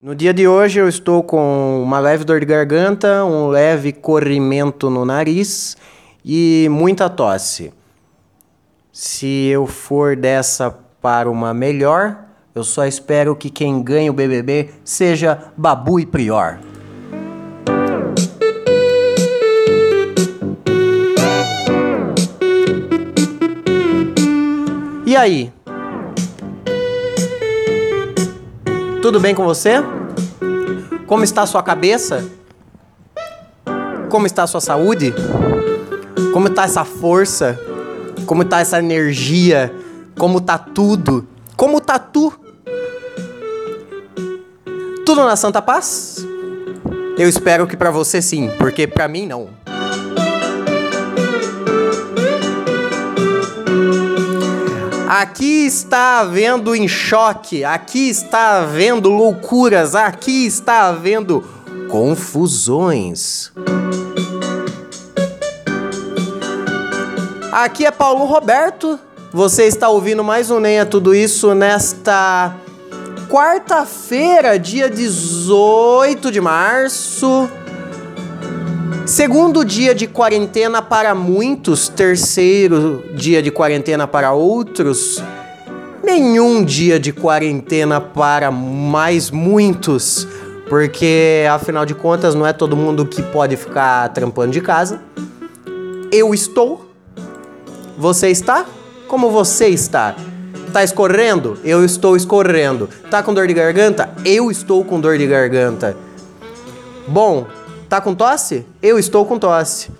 No dia de hoje eu estou com uma leve dor de garganta, um leve corrimento no nariz e muita tosse. Se eu for dessa para uma melhor, eu só espero que quem ganhe o BBB seja Babu e Prior. E aí? Tudo bem com você? Como está a sua cabeça? Como está a sua saúde? Como está essa força? Como está essa energia? Como está tudo? Como está tu? Tudo na Santa Paz? Eu espero que para você sim, porque para mim não. Aqui está havendo em choque, aqui está havendo loucuras, aqui está havendo confusões. Aqui é Paulo Roberto. Você está ouvindo mais um Nem é Tudo Isso nesta quarta-feira, dia 18 de março. Segundo dia de quarentena para muitos, terceiro dia de quarentena para outros, nenhum dia de quarentena para mais muitos, porque afinal de contas não é todo mundo que pode ficar trampando de casa. Eu estou. Você está? Como você está? Tá escorrendo? Eu estou escorrendo. Tá com dor de garganta? Eu estou com dor de garganta. Bom, Tá com tosse? Eu estou com tosse.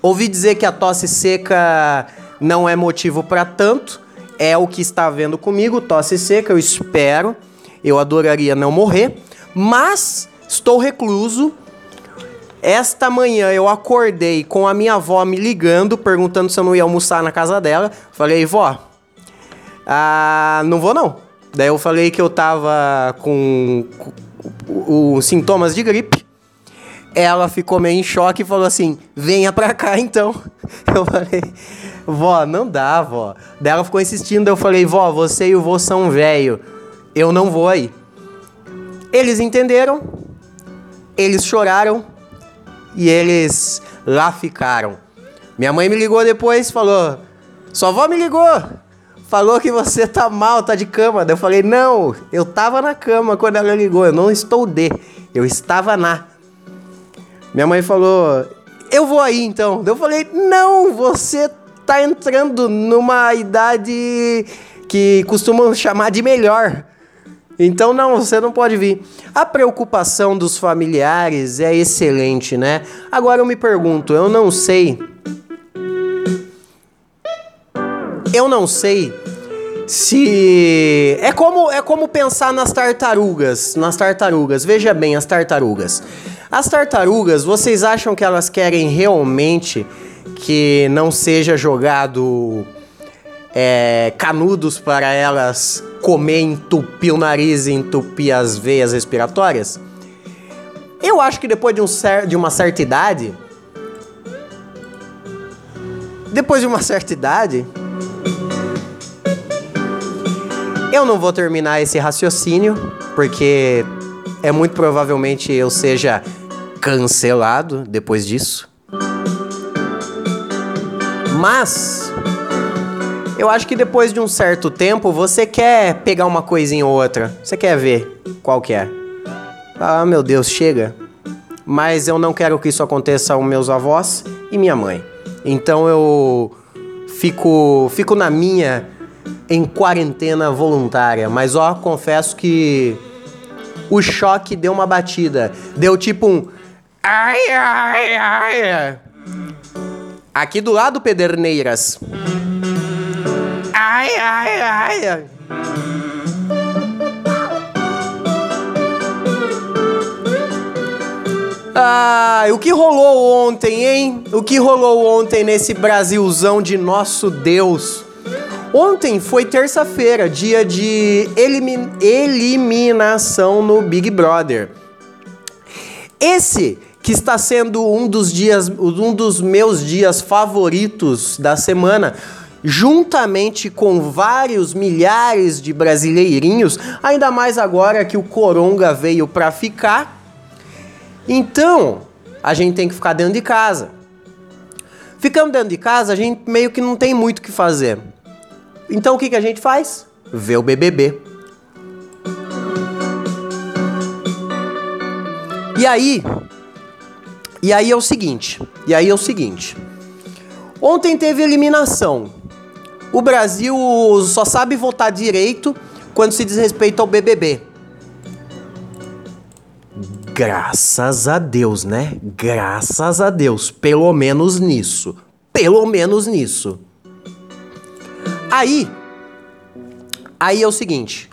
Ouvi dizer que a tosse seca não é motivo para tanto. É o que está vendo comigo, tosse seca, eu espero. Eu adoraria não morrer, mas estou recluso. Esta manhã eu acordei com a minha avó me ligando, perguntando se eu não ia almoçar na casa dela. Falei, vó, ah, não vou não. Daí eu falei que eu tava com, os sintomas de gripe ela ficou meio em choque e falou assim: venha pra cá então. Eu falei, vó, não dá, vó. Daí ela ficou insistindo, eu falei, vó, você e o vô são velho. Eu não vou aí. Eles entenderam, eles choraram e eles lá ficaram. Minha mãe me ligou depois falou: Sua avó me ligou. Falou que você tá mal, tá de cama. Daí eu falei: Não, eu tava na cama quando ela ligou. Eu não estou de. Eu estava na. Minha mãe falou: Eu vou aí então. Eu falei: Não, você tá entrando numa idade que costumam chamar de melhor. Então, não, você não pode vir. A preocupação dos familiares é excelente, né? Agora eu me pergunto, eu não sei. Eu não sei se é como é como pensar nas tartarugas, nas tartarugas. Veja bem, as tartarugas. As tartarugas, vocês acham que elas querem realmente que não seja jogado é, canudos para elas comer, entupir o nariz e entupir as veias respiratórias? Eu acho que depois de, um cer de uma certa idade. Depois de uma certa idade. Eu não vou terminar esse raciocínio, porque é muito provavelmente eu seja cancelado depois disso. Mas eu acho que depois de um certo tempo você quer pegar uma coisinha ou outra. Você quer ver qual que é. Ah, meu Deus, chega. Mas eu não quero que isso aconteça aos meus avós e minha mãe. Então eu fico fico na minha em quarentena voluntária, mas ó, confesso que o choque deu uma batida. Deu tipo um Ai, ai, ai. Aqui do lado, Pederneiras. Ai, ai, ai. Ah, o que rolou ontem, hein? O que rolou ontem nesse Brasilzão de nosso Deus? Ontem foi terça-feira, dia de elimin eliminação no Big Brother. Esse que está sendo um dos dias, um dos meus dias favoritos da semana. juntamente com vários milhares de brasileirinhos, ainda mais agora que o coronga veio para ficar. Então, a gente tem que ficar dentro de casa. Ficando dentro de casa, a gente meio que não tem muito o que fazer. Então o que, que a gente faz? Vê o BBB. E aí, e aí é o seguinte, e aí é o seguinte. Ontem teve eliminação. O Brasil só sabe votar direito quando se diz respeito ao BBB. Graças a Deus, né? Graças a Deus, pelo menos nisso. Pelo menos nisso. Aí, aí é o seguinte.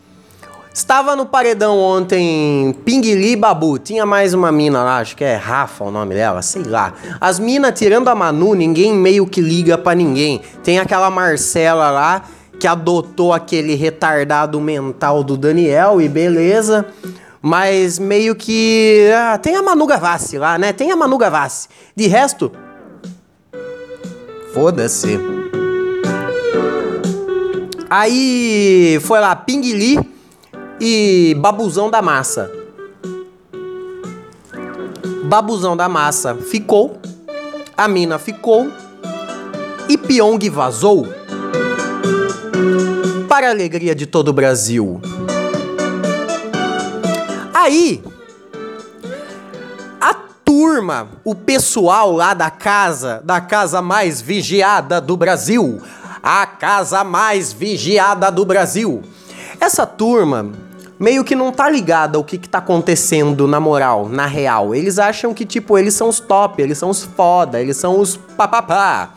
Estava no paredão ontem Pinguili Babu. Tinha mais uma mina lá, acho que é Rafa o nome dela, sei lá. As minas tirando a Manu, ninguém meio que liga para ninguém. Tem aquela Marcela lá que adotou aquele retardado mental do Daniel e beleza. Mas meio que. Ah, tem a Manu Gavassi lá, né? Tem a Manu Gavassi. De resto. Foda-se. Aí foi lá Pinguili e Babuzão da Massa. Babuzão da Massa ficou, a mina ficou e Pyong vazou. Para a alegria de todo o Brasil. Aí, a turma, o pessoal lá da casa, da casa mais vigiada do Brasil, a casa mais vigiada do Brasil. Essa turma meio que não tá ligada ao que, que tá acontecendo na moral, na real. Eles acham que, tipo, eles são os top, eles são os foda, eles são os papapá.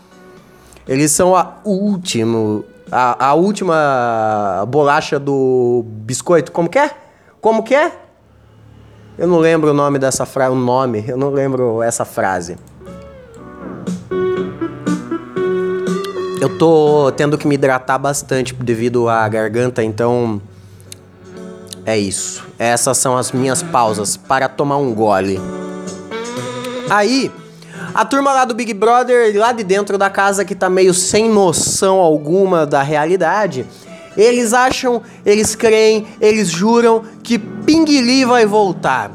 Eles são a último, a, a última bolacha do biscoito. Como que é? Como que é? Eu não lembro o nome dessa frase, o nome, eu não lembro essa frase. Eu tô tendo que me hidratar bastante devido à garganta, então é isso. Essas são as minhas pausas para tomar um gole. Aí, a turma lá do Big Brother, lá de dentro da casa que tá meio sem noção alguma da realidade, eles acham, eles creem, eles juram que Pinguili vai voltar.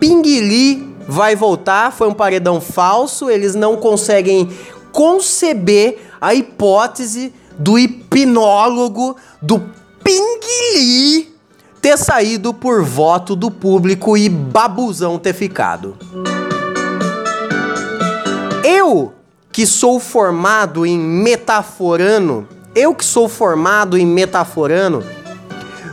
Pinguili vai voltar, foi um paredão falso, eles não conseguem conceber a hipótese do hipnólogo do Pinguili ter saído por voto do público e babuzão ter ficado. Eu, que sou formado em metaforano, eu que sou formado em metaforano,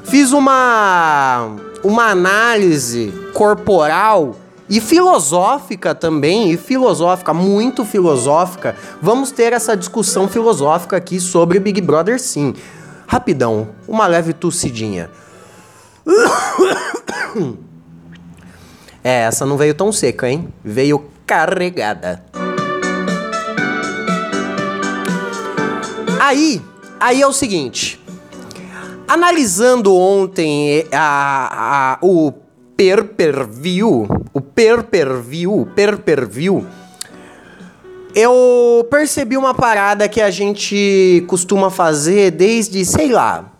fiz uma uma análise corporal e filosófica também, e filosófica, muito filosófica. Vamos ter essa discussão filosófica aqui sobre Big Brother, sim. Rapidão, uma leve tossidinha. É, essa não veio tão seca, hein? Veio carregada. Aí, aí é o seguinte. Analisando ontem a, a, o per-per-view, o per-per-view, per-per-view, eu percebi uma parada que a gente costuma fazer desde, sei lá,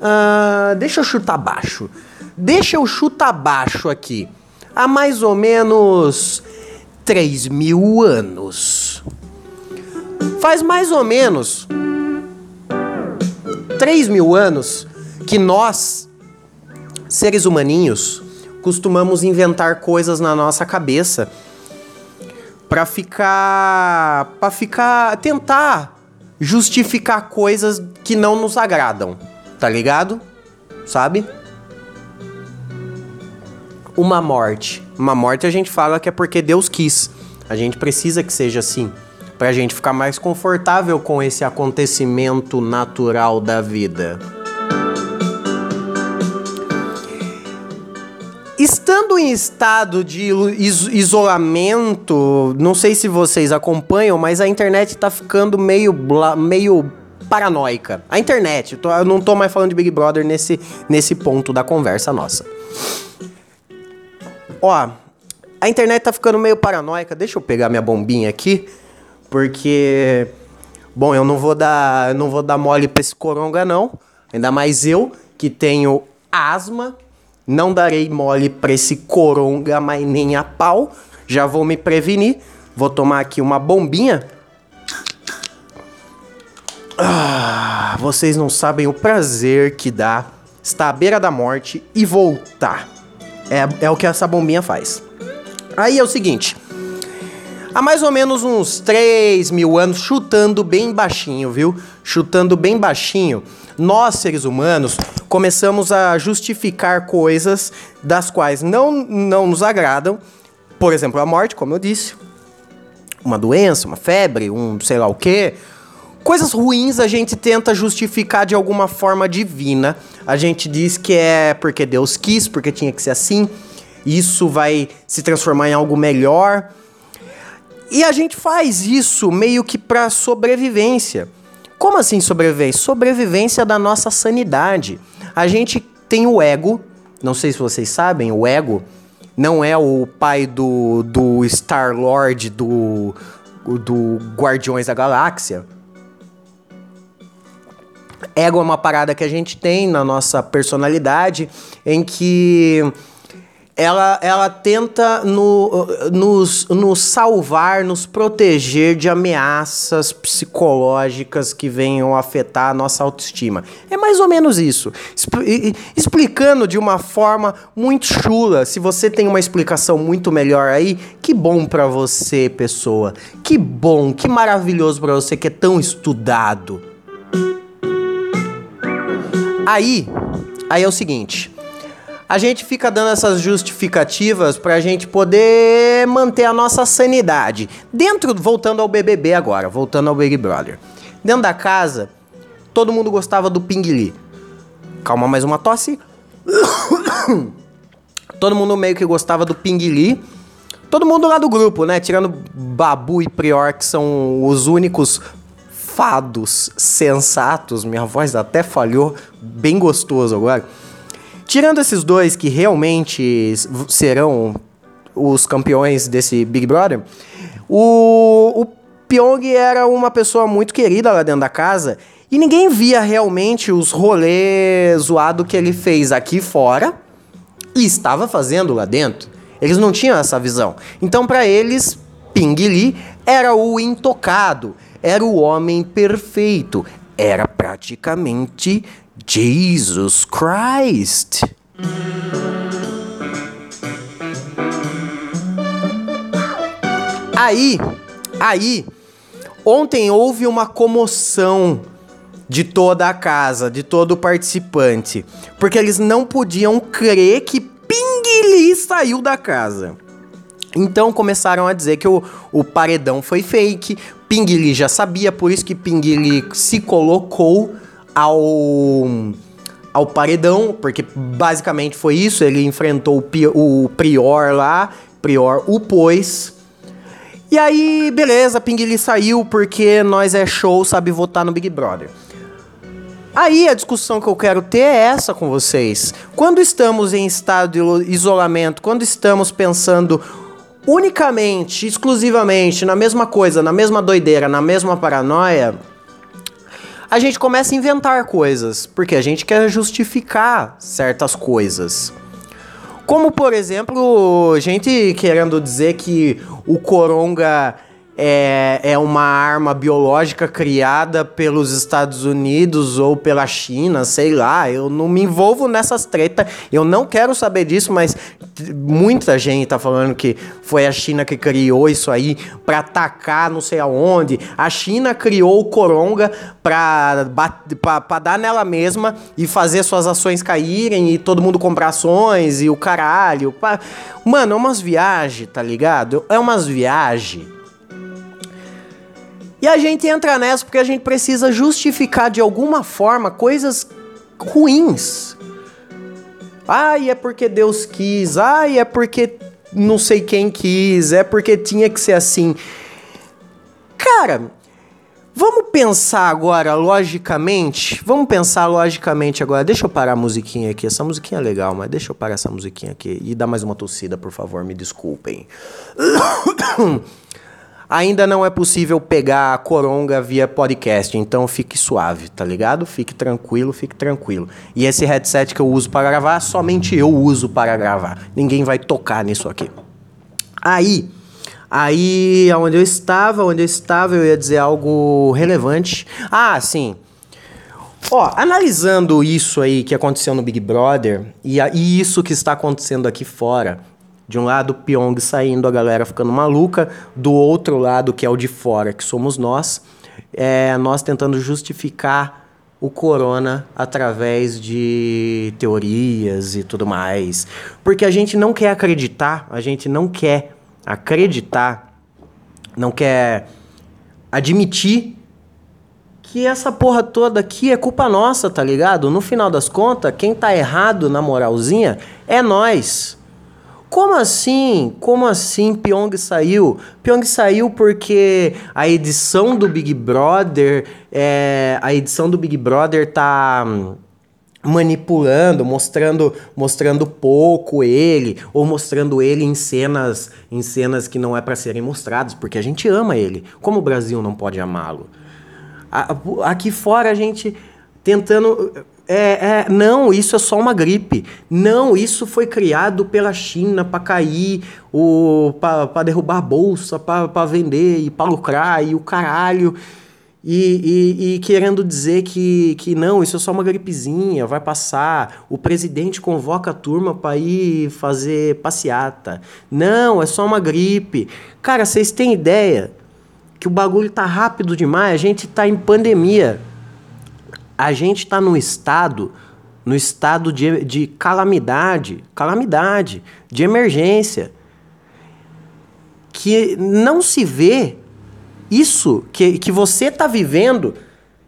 uh, deixa eu chutar baixo, deixa eu chutar baixo aqui, há mais ou menos 3 mil anos. Faz mais ou menos 3 mil anos que nós, seres humaninhos, costumamos inventar coisas na nossa cabeça para ficar para ficar tentar justificar coisas que não nos agradam, tá ligado? Sabe? Uma morte. Uma morte a gente fala que é porque Deus quis. A gente precisa que seja assim, pra gente ficar mais confortável com esse acontecimento natural da vida. Estando em estado de isolamento, não sei se vocês acompanham, mas a internet tá ficando meio, meio paranoica. A internet, eu não tô mais falando de Big Brother nesse, nesse ponto da conversa nossa. Ó, a internet tá ficando meio paranoica. Deixa eu pegar minha bombinha aqui, porque Bom, eu não vou dar, não vou dar mole pra esse coronga não. Ainda mais eu que tenho asma, não darei mole pra esse coronga, mas nem a pau. Já vou me prevenir. Vou tomar aqui uma bombinha. Ah, vocês não sabem o prazer que dá estar à beira da morte e voltar. É, é o que essa bombinha faz. Aí é o seguinte. Há mais ou menos uns 3 mil anos, chutando bem baixinho, viu? Chutando bem baixinho, nós seres humanos começamos a justificar coisas das quais não, não nos agradam. Por exemplo, a morte, como eu disse. Uma doença, uma febre, um sei lá o quê. Coisas ruins a gente tenta justificar de alguma forma divina. A gente diz que é porque Deus quis, porque tinha que ser assim. Isso vai se transformar em algo melhor. E a gente faz isso meio que para sobrevivência. Como assim sobrevivência? Sobrevivência da nossa sanidade. A gente tem o ego, não sei se vocês sabem, o ego não é o pai do, do Star-Lord do, do Guardiões da Galáxia. Ego é uma parada que a gente tem na nossa personalidade em que ela, ela tenta no, nos, nos salvar, nos proteger de ameaças psicológicas que venham afetar a nossa autoestima. É mais ou menos isso. Explicando de uma forma muito chula. Se você tem uma explicação muito melhor aí, que bom para você, pessoa. Que bom, que maravilhoso para você que é tão estudado. Aí, aí é o seguinte a gente fica dando essas justificativas para a gente poder manter a nossa sanidade. Dentro, voltando ao BBB agora, voltando ao Big Brother. Dentro da casa, todo mundo gostava do Ping Calma, mais uma tosse. todo mundo meio que gostava do Ping Todo mundo lá do grupo, né? Tirando Babu e Prior, que são os únicos fados sensatos. Minha voz até falhou, bem gostoso agora Tirando esses dois que realmente serão os campeões desse Big Brother, o, o Pyong era uma pessoa muito querida lá dentro da casa e ninguém via realmente os rolês zoado que ele fez aqui fora e estava fazendo lá dentro. Eles não tinham essa visão. Então, para eles, Ping Li era o intocado, era o homem perfeito, era praticamente Jesus Christ. Aí, aí, ontem houve uma comoção de toda a casa, de todo o participante, porque eles não podiam crer que Pinguili saiu da casa. Então começaram a dizer que o, o paredão foi fake, Pinguili já sabia, por isso que Pinguili se colocou ao ao paredão, porque basicamente foi isso, ele enfrentou o, o Prior lá, Prior o pôs. E aí, beleza, Pinguili saiu porque nós é show, sabe votar no Big Brother. Aí a discussão que eu quero ter é essa com vocês. Quando estamos em estado de isolamento, quando estamos pensando unicamente, exclusivamente na mesma coisa, na mesma doideira, na mesma paranoia, a gente começa a inventar coisas, porque a gente quer justificar certas coisas. Como, por exemplo, gente querendo dizer que o Coronga é, é uma arma biológica criada pelos Estados Unidos ou pela China, sei lá. Eu não me envolvo nessas tretas. Eu não quero saber disso, mas muita gente tá falando que foi a China que criou isso aí para atacar não sei aonde. A China criou o Coronga pra, pra dar nela mesma e fazer suas ações caírem e todo mundo comprar ações e o caralho. Mano, é umas viagens, tá ligado? É umas viagens e a gente entra nessa porque a gente precisa justificar de alguma forma coisas ruins. Ai, é porque Deus quis. Ai, é porque não sei quem quis. É porque tinha que ser assim. Cara, vamos pensar agora logicamente. Vamos pensar logicamente agora. Deixa eu parar a musiquinha aqui. Essa musiquinha é legal, mas deixa eu parar essa musiquinha aqui. E dar mais uma tossida, por favor. Me desculpem. ainda não é possível pegar a coronga via podcast, então fique suave, tá ligado? Fique tranquilo, fique tranquilo. E esse headset que eu uso para gravar, somente eu uso para gravar. Ninguém vai tocar nisso aqui. Aí, aí onde eu estava, onde eu estava, eu ia dizer algo relevante. Ah, sim. Ó, analisando isso aí que aconteceu no Big Brother e, a, e isso que está acontecendo aqui fora, de um lado, Pyong saindo, a galera ficando maluca. Do outro lado, que é o de fora, que somos nós, é nós tentando justificar o corona através de teorias e tudo mais. Porque a gente não quer acreditar, a gente não quer acreditar, não quer admitir que essa porra toda aqui é culpa nossa, tá ligado? No final das contas, quem tá errado na moralzinha é nós. Como assim? Como assim Pyong saiu? Pyong saiu porque a edição do Big Brother, é, a edição do Big Brother tá hum, manipulando, mostrando, mostrando pouco ele ou mostrando ele em cenas, em cenas que não é para serem mostradas, porque a gente ama ele. Como o Brasil não pode amá-lo? Aqui fora a gente tentando é, é, não, isso é só uma gripe. Não, isso foi criado pela China para cair, para derrubar a bolsa, para vender e para lucrar e o caralho. E, e, e, querendo dizer que, que não, isso é só uma gripezinha, vai passar. O presidente convoca a turma para ir fazer passeata. Não, é só uma gripe. Cara, vocês têm ideia que o bagulho tá rápido demais? A gente tá em pandemia a gente está num estado, no estado de, de calamidade, calamidade, de emergência, que não se vê isso que, que você está vivendo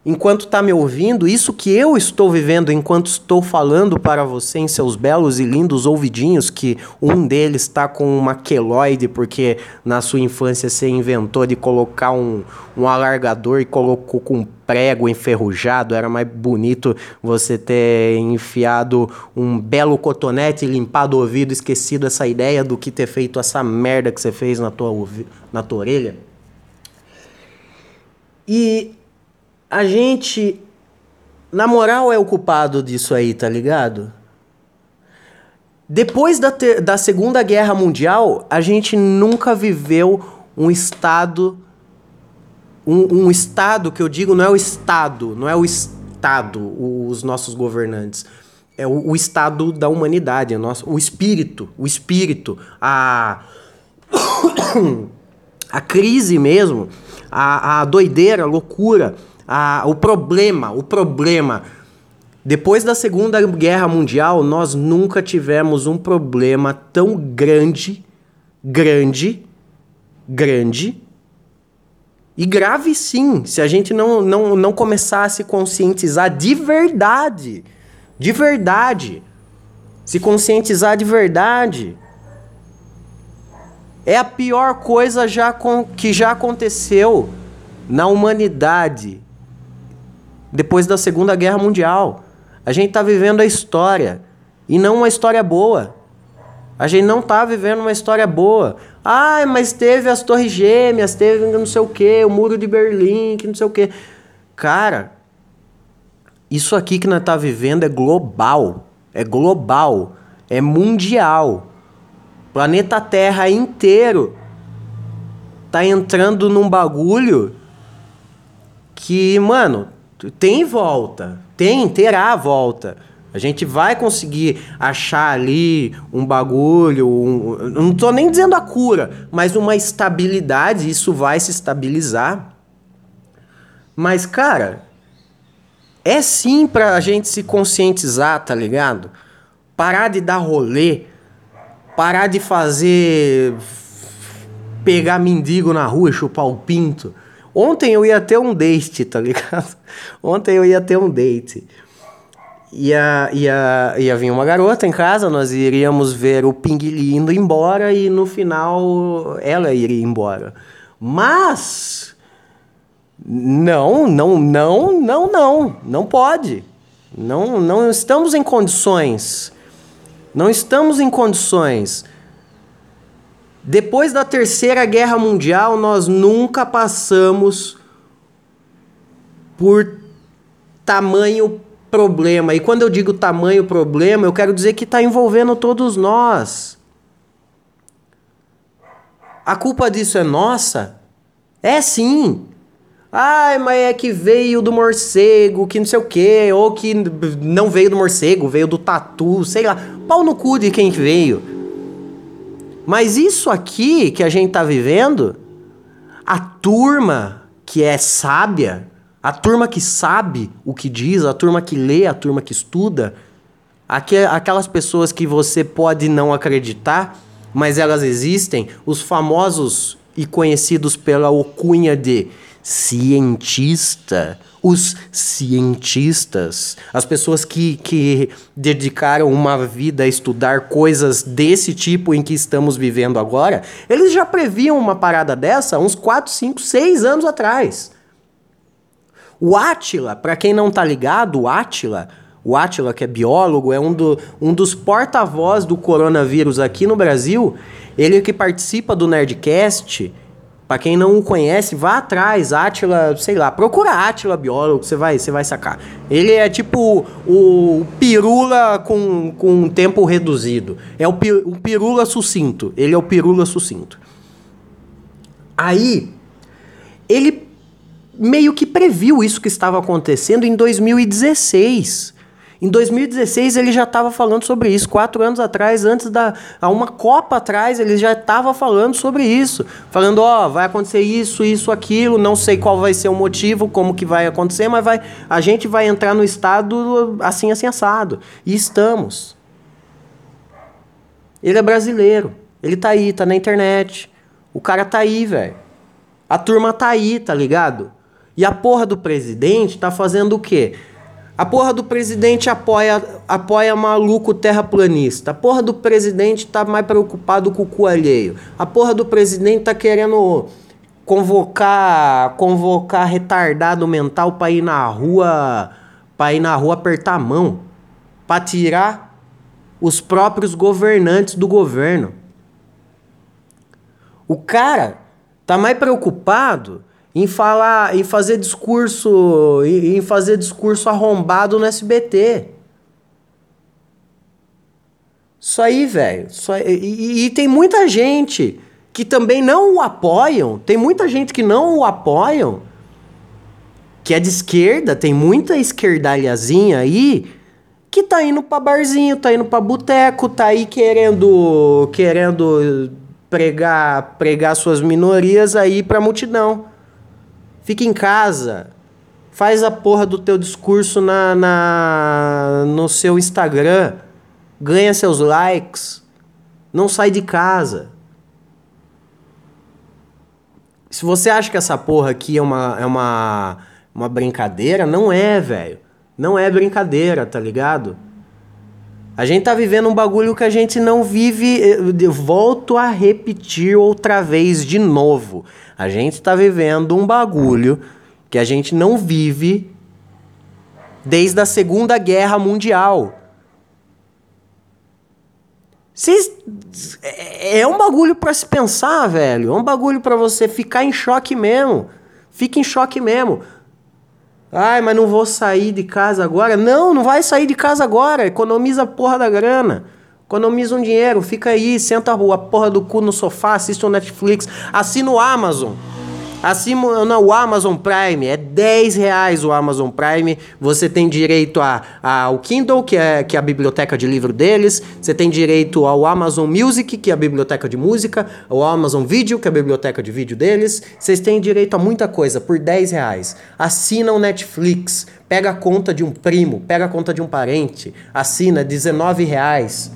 enquanto está me ouvindo, isso que eu estou vivendo enquanto estou falando para você em seus belos e lindos ouvidinhos, que um deles está com uma queloide, porque na sua infância você inventou de colocar um, um alargador e colocou com prego enferrujado, era mais bonito você ter enfiado um belo cotonete, limpado o ouvido, esquecido essa ideia do que ter feito essa merda que você fez na tua, na tua orelha. E a gente, na moral, é o culpado disso aí, tá ligado? Depois da, da Segunda Guerra Mundial, a gente nunca viveu um estado. Um, um estado que eu digo não é o Estado, não é o Estado, os nossos governantes. É o, o estado da humanidade, o, nosso, o espírito, o espírito, a. a crise mesmo, a, a doideira, a loucura a, o problema, o problema. Depois da Segunda Guerra Mundial, nós nunca tivemos um problema tão grande, grande, grande e grave sim, se a gente não, não, não começar a se conscientizar de verdade. De verdade. Se conscientizar de verdade. É a pior coisa já com, que já aconteceu na humanidade depois da Segunda Guerra Mundial. A gente está vivendo a história e não uma história boa. A gente não está vivendo uma história boa. Ah, mas teve as Torres Gêmeas, teve não sei o que, o Muro de Berlim, que não sei o que. Cara, isso aqui que nós está vivendo é global. É global. É mundial. O planeta Terra inteiro tá entrando num bagulho que, mano, tem volta, tem, terá volta. A gente vai conseguir achar ali um bagulho, um, não estou nem dizendo a cura, mas uma estabilidade, isso vai se estabilizar. Mas, cara, é sim pra gente se conscientizar, tá ligado? Parar de dar rolê, parar de fazer. pegar mendigo na rua e chupar o pinto. Ontem eu ia ter um date, tá ligado? Ontem eu ia ter um date. Ia, ia, ia vir uma garota em casa, nós iríamos ver o Pinguili indo embora e no final ela iria embora. Mas. Não, não, não, não, não. Não pode. Não, não estamos em condições. Não estamos em condições Depois da Terceira Guerra Mundial, nós nunca passamos por tamanho problema. E quando eu digo tamanho problema, eu quero dizer que está envolvendo todos nós. A culpa disso é nossa? É sim. Ai, mas é que veio do morcego, que não sei o quê, ou que não veio do morcego, veio do tatu, sei lá. Pau no cu de quem veio. Mas isso aqui que a gente tá vivendo, a turma que é sábia, a turma que sabe o que diz, a turma que lê, a turma que estuda, aquelas pessoas que você pode não acreditar, mas elas existem, os famosos e conhecidos pela alcunha de cientista, os cientistas, as pessoas que, que dedicaram uma vida a estudar coisas desse tipo em que estamos vivendo agora, eles já previam uma parada dessa uns 4, 5, 6 anos atrás. O Átila, para quem não tá ligado, o Átila, o Átila, que é biólogo, é um, do, um dos porta-voz do coronavírus aqui no Brasil. Ele que participa do Nerdcast Pra quem não o conhece, vá atrás, Átila, sei lá, procura Átila biólogo, você vai, você vai sacar. Ele é tipo o, o pirula com, com um tempo reduzido. É o, o pirula sucinto. Ele é o pirula sucinto. Aí, ele meio que previu isso que estava acontecendo em 2016. Em 2016 ele já estava falando sobre isso. Quatro anos atrás, antes da. Há uma Copa atrás, ele já estava falando sobre isso. Falando, ó, oh, vai acontecer isso, isso, aquilo. Não sei qual vai ser o motivo, como que vai acontecer, mas vai, a gente vai entrar no estado assim, assim, assado. E estamos. Ele é brasileiro. Ele tá aí, tá na internet. O cara tá aí, velho. A turma tá aí, tá ligado? E a porra do presidente tá fazendo o quê? A porra do presidente apoia, apoia maluco terraplanista. A porra do presidente tá mais preocupado com o cu alheio. A porra do presidente tá querendo convocar convocar retardado mental para ir na rua para ir na rua apertar a mão para tirar os próprios governantes do governo. O cara tá mais preocupado em falar, em fazer discurso, em fazer discurso arrombado no SBT. Isso aí, velho. E, e, tem muita gente que também não o apoiam. Tem muita gente que não o apoiam. Que é de esquerda, tem muita esquerdalhazinha aí que tá indo pra barzinho, tá indo pra boteco, tá aí querendo querendo pregar pregar suas minorias aí pra multidão. Fica em casa. Faz a porra do teu discurso na, na no seu Instagram. Ganha seus likes. Não sai de casa. Se você acha que essa porra aqui é uma, é uma, uma brincadeira, não é, velho. Não é brincadeira, tá ligado? A gente tá vivendo um bagulho que a gente não vive. Eu volto a repetir outra vez de novo. A gente tá vivendo um bagulho que a gente não vive desde a Segunda Guerra Mundial. Cês, é, é um bagulho para se pensar, velho. É um bagulho para você ficar em choque mesmo. Fica em choque mesmo. Ai, mas não vou sair de casa agora. Não, não vai sair de casa agora. Economiza a porra da grana. Economiza um dinheiro, fica aí, senta a porra do cu no sofá, assiste o Netflix, assina o Amazon. Assina o Amazon Prime, é 10 reais o Amazon Prime. Você tem direito a, a, ao Kindle, que é, que é a biblioteca de livro deles. Você tem direito ao Amazon Music, que é a biblioteca de música. Ao Amazon Video, que é a biblioteca de vídeo deles. Vocês têm direito a muita coisa por 10 reais. Assina o Netflix, pega a conta de um primo, pega a conta de um parente, assina 19 reais.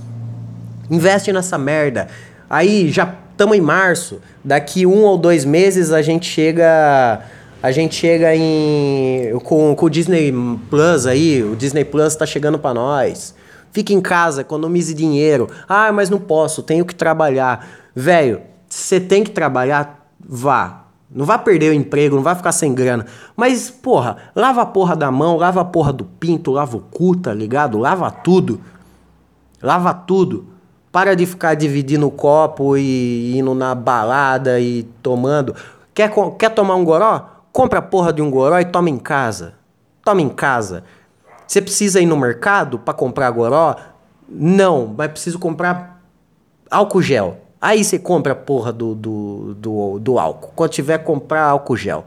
Investe nessa merda. Aí já estamos em março. Daqui um ou dois meses a gente chega. A gente chega em. Com, com o Disney Plus aí. O Disney Plus está chegando para nós. Fique em casa, economize dinheiro. Ah, mas não posso, tenho que trabalhar. Velho, você tem que trabalhar, vá. Não vá perder o emprego, não vai ficar sem grana. Mas, porra, lava a porra da mão, lava a porra do pinto, lava o cu, tá ligado? Lava tudo. Lava tudo Para de ficar dividindo o copo e indo na balada e tomando. Quer, quer tomar um goró? Compra a porra de um goró e toma em casa. Toma em casa. Você precisa ir no mercado para comprar goró? Não, mas preciso comprar álcool gel. Aí você compra a porra do, do, do, do álcool. Quando tiver, comprar álcool gel.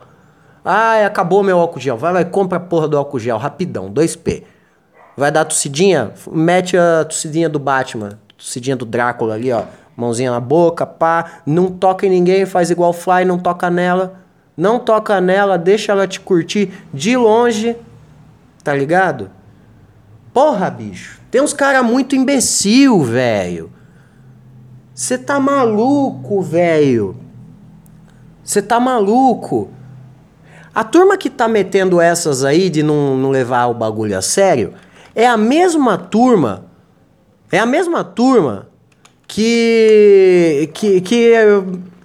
Ah, acabou meu álcool gel. Vai e compra a porra do álcool gel, rapidão, 2P. Vai dar tossidinha? Mete a tossidinha do Batman, tossidinha do Drácula ali, ó. Mãozinha na boca, pá. Não toca em ninguém, faz igual Fly, não toca nela. Não toca nela, deixa ela te curtir de longe. Tá ligado? Porra, bicho. Tem uns cara muito imbecil, velho. Você tá maluco, velho. Você tá maluco. A turma que tá metendo essas aí de não, não levar o bagulho a sério é a mesma turma. É a mesma turma que. que, que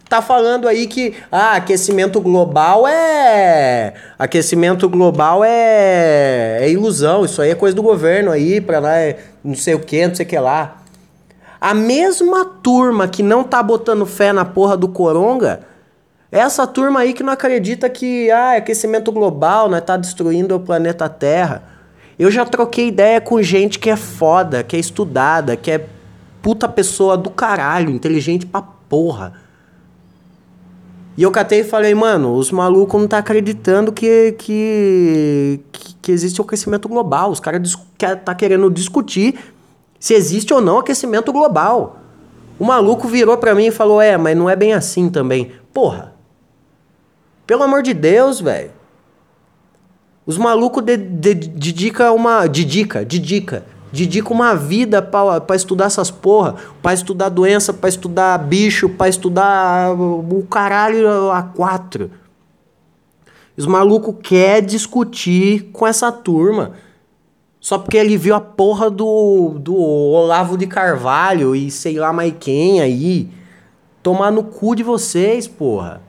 tá falando aí que ah, aquecimento global é aquecimento global é, é ilusão, isso aí é coisa do governo aí para lá, é não sei o que, não sei o que lá. A mesma turma que não tá botando fé na porra do coronga, é essa turma aí que não acredita que ah, aquecimento global, né, tá destruindo o planeta Terra. Eu já troquei ideia com gente que é foda, que é estudada, que é puta pessoa do caralho, inteligente pra porra. E eu catei e falei, mano, os malucos não tá acreditando que, que, que, que existe o aquecimento global. Os caras tá querendo discutir se existe ou não aquecimento global. O maluco virou para mim e falou: É, mas não é bem assim também. Porra. Pelo amor de Deus, velho. Os malucos dedica uma. Dedica, dedica. Dedica uma vida para estudar essas porra, para estudar doença, para estudar bicho, para estudar o caralho a quatro. Os malucos quer discutir com essa turma. Só porque ele viu a porra do, do Olavo de Carvalho e sei lá mais quem aí. Tomar no cu de vocês, porra.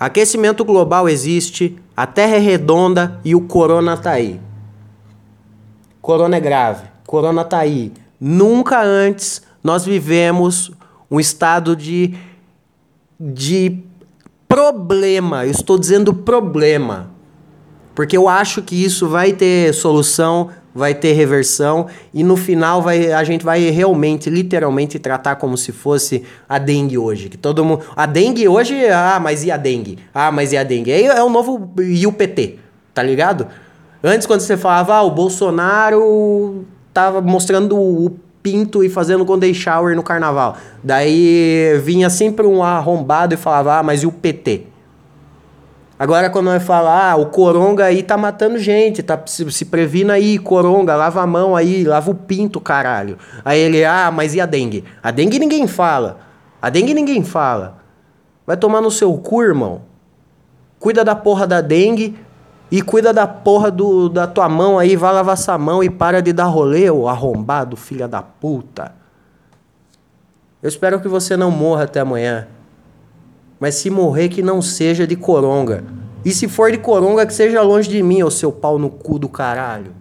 Aquecimento global existe, a Terra é redonda e o corona tá aí. Corona é grave, corona tá aí. Nunca antes nós vivemos um estado de de problema. Eu estou dizendo problema. Porque eu acho que isso vai ter solução, vai ter reversão e no final vai, a gente vai realmente, literalmente tratar como se fosse a dengue hoje. Que todo mundo, a dengue hoje, ah, mas e a dengue? Ah, mas e a dengue? Aí é o novo e o PT, tá ligado? Antes quando você falava, ah, o Bolsonaro tava mostrando o pinto e fazendo golden shower no carnaval. Daí vinha sempre um arrombado e falava, ah, mas e o PT? Agora, quando vai falar, ah, o coronga aí tá matando gente, tá se, se previna aí, coronga, lava a mão aí, lava o pinto, caralho. Aí ele, ah, mas e a dengue? A dengue ninguém fala. A dengue ninguém fala. Vai tomar no seu cu, irmão. Cuida da porra da dengue e cuida da porra do, da tua mão aí, vai lavar essa mão e para de dar rolê, ô arrombado, filha da puta. Eu espero que você não morra até amanhã. Mas se morrer, que não seja de coronga. E se for de coronga, que seja longe de mim, ô seu pau no cu do caralho.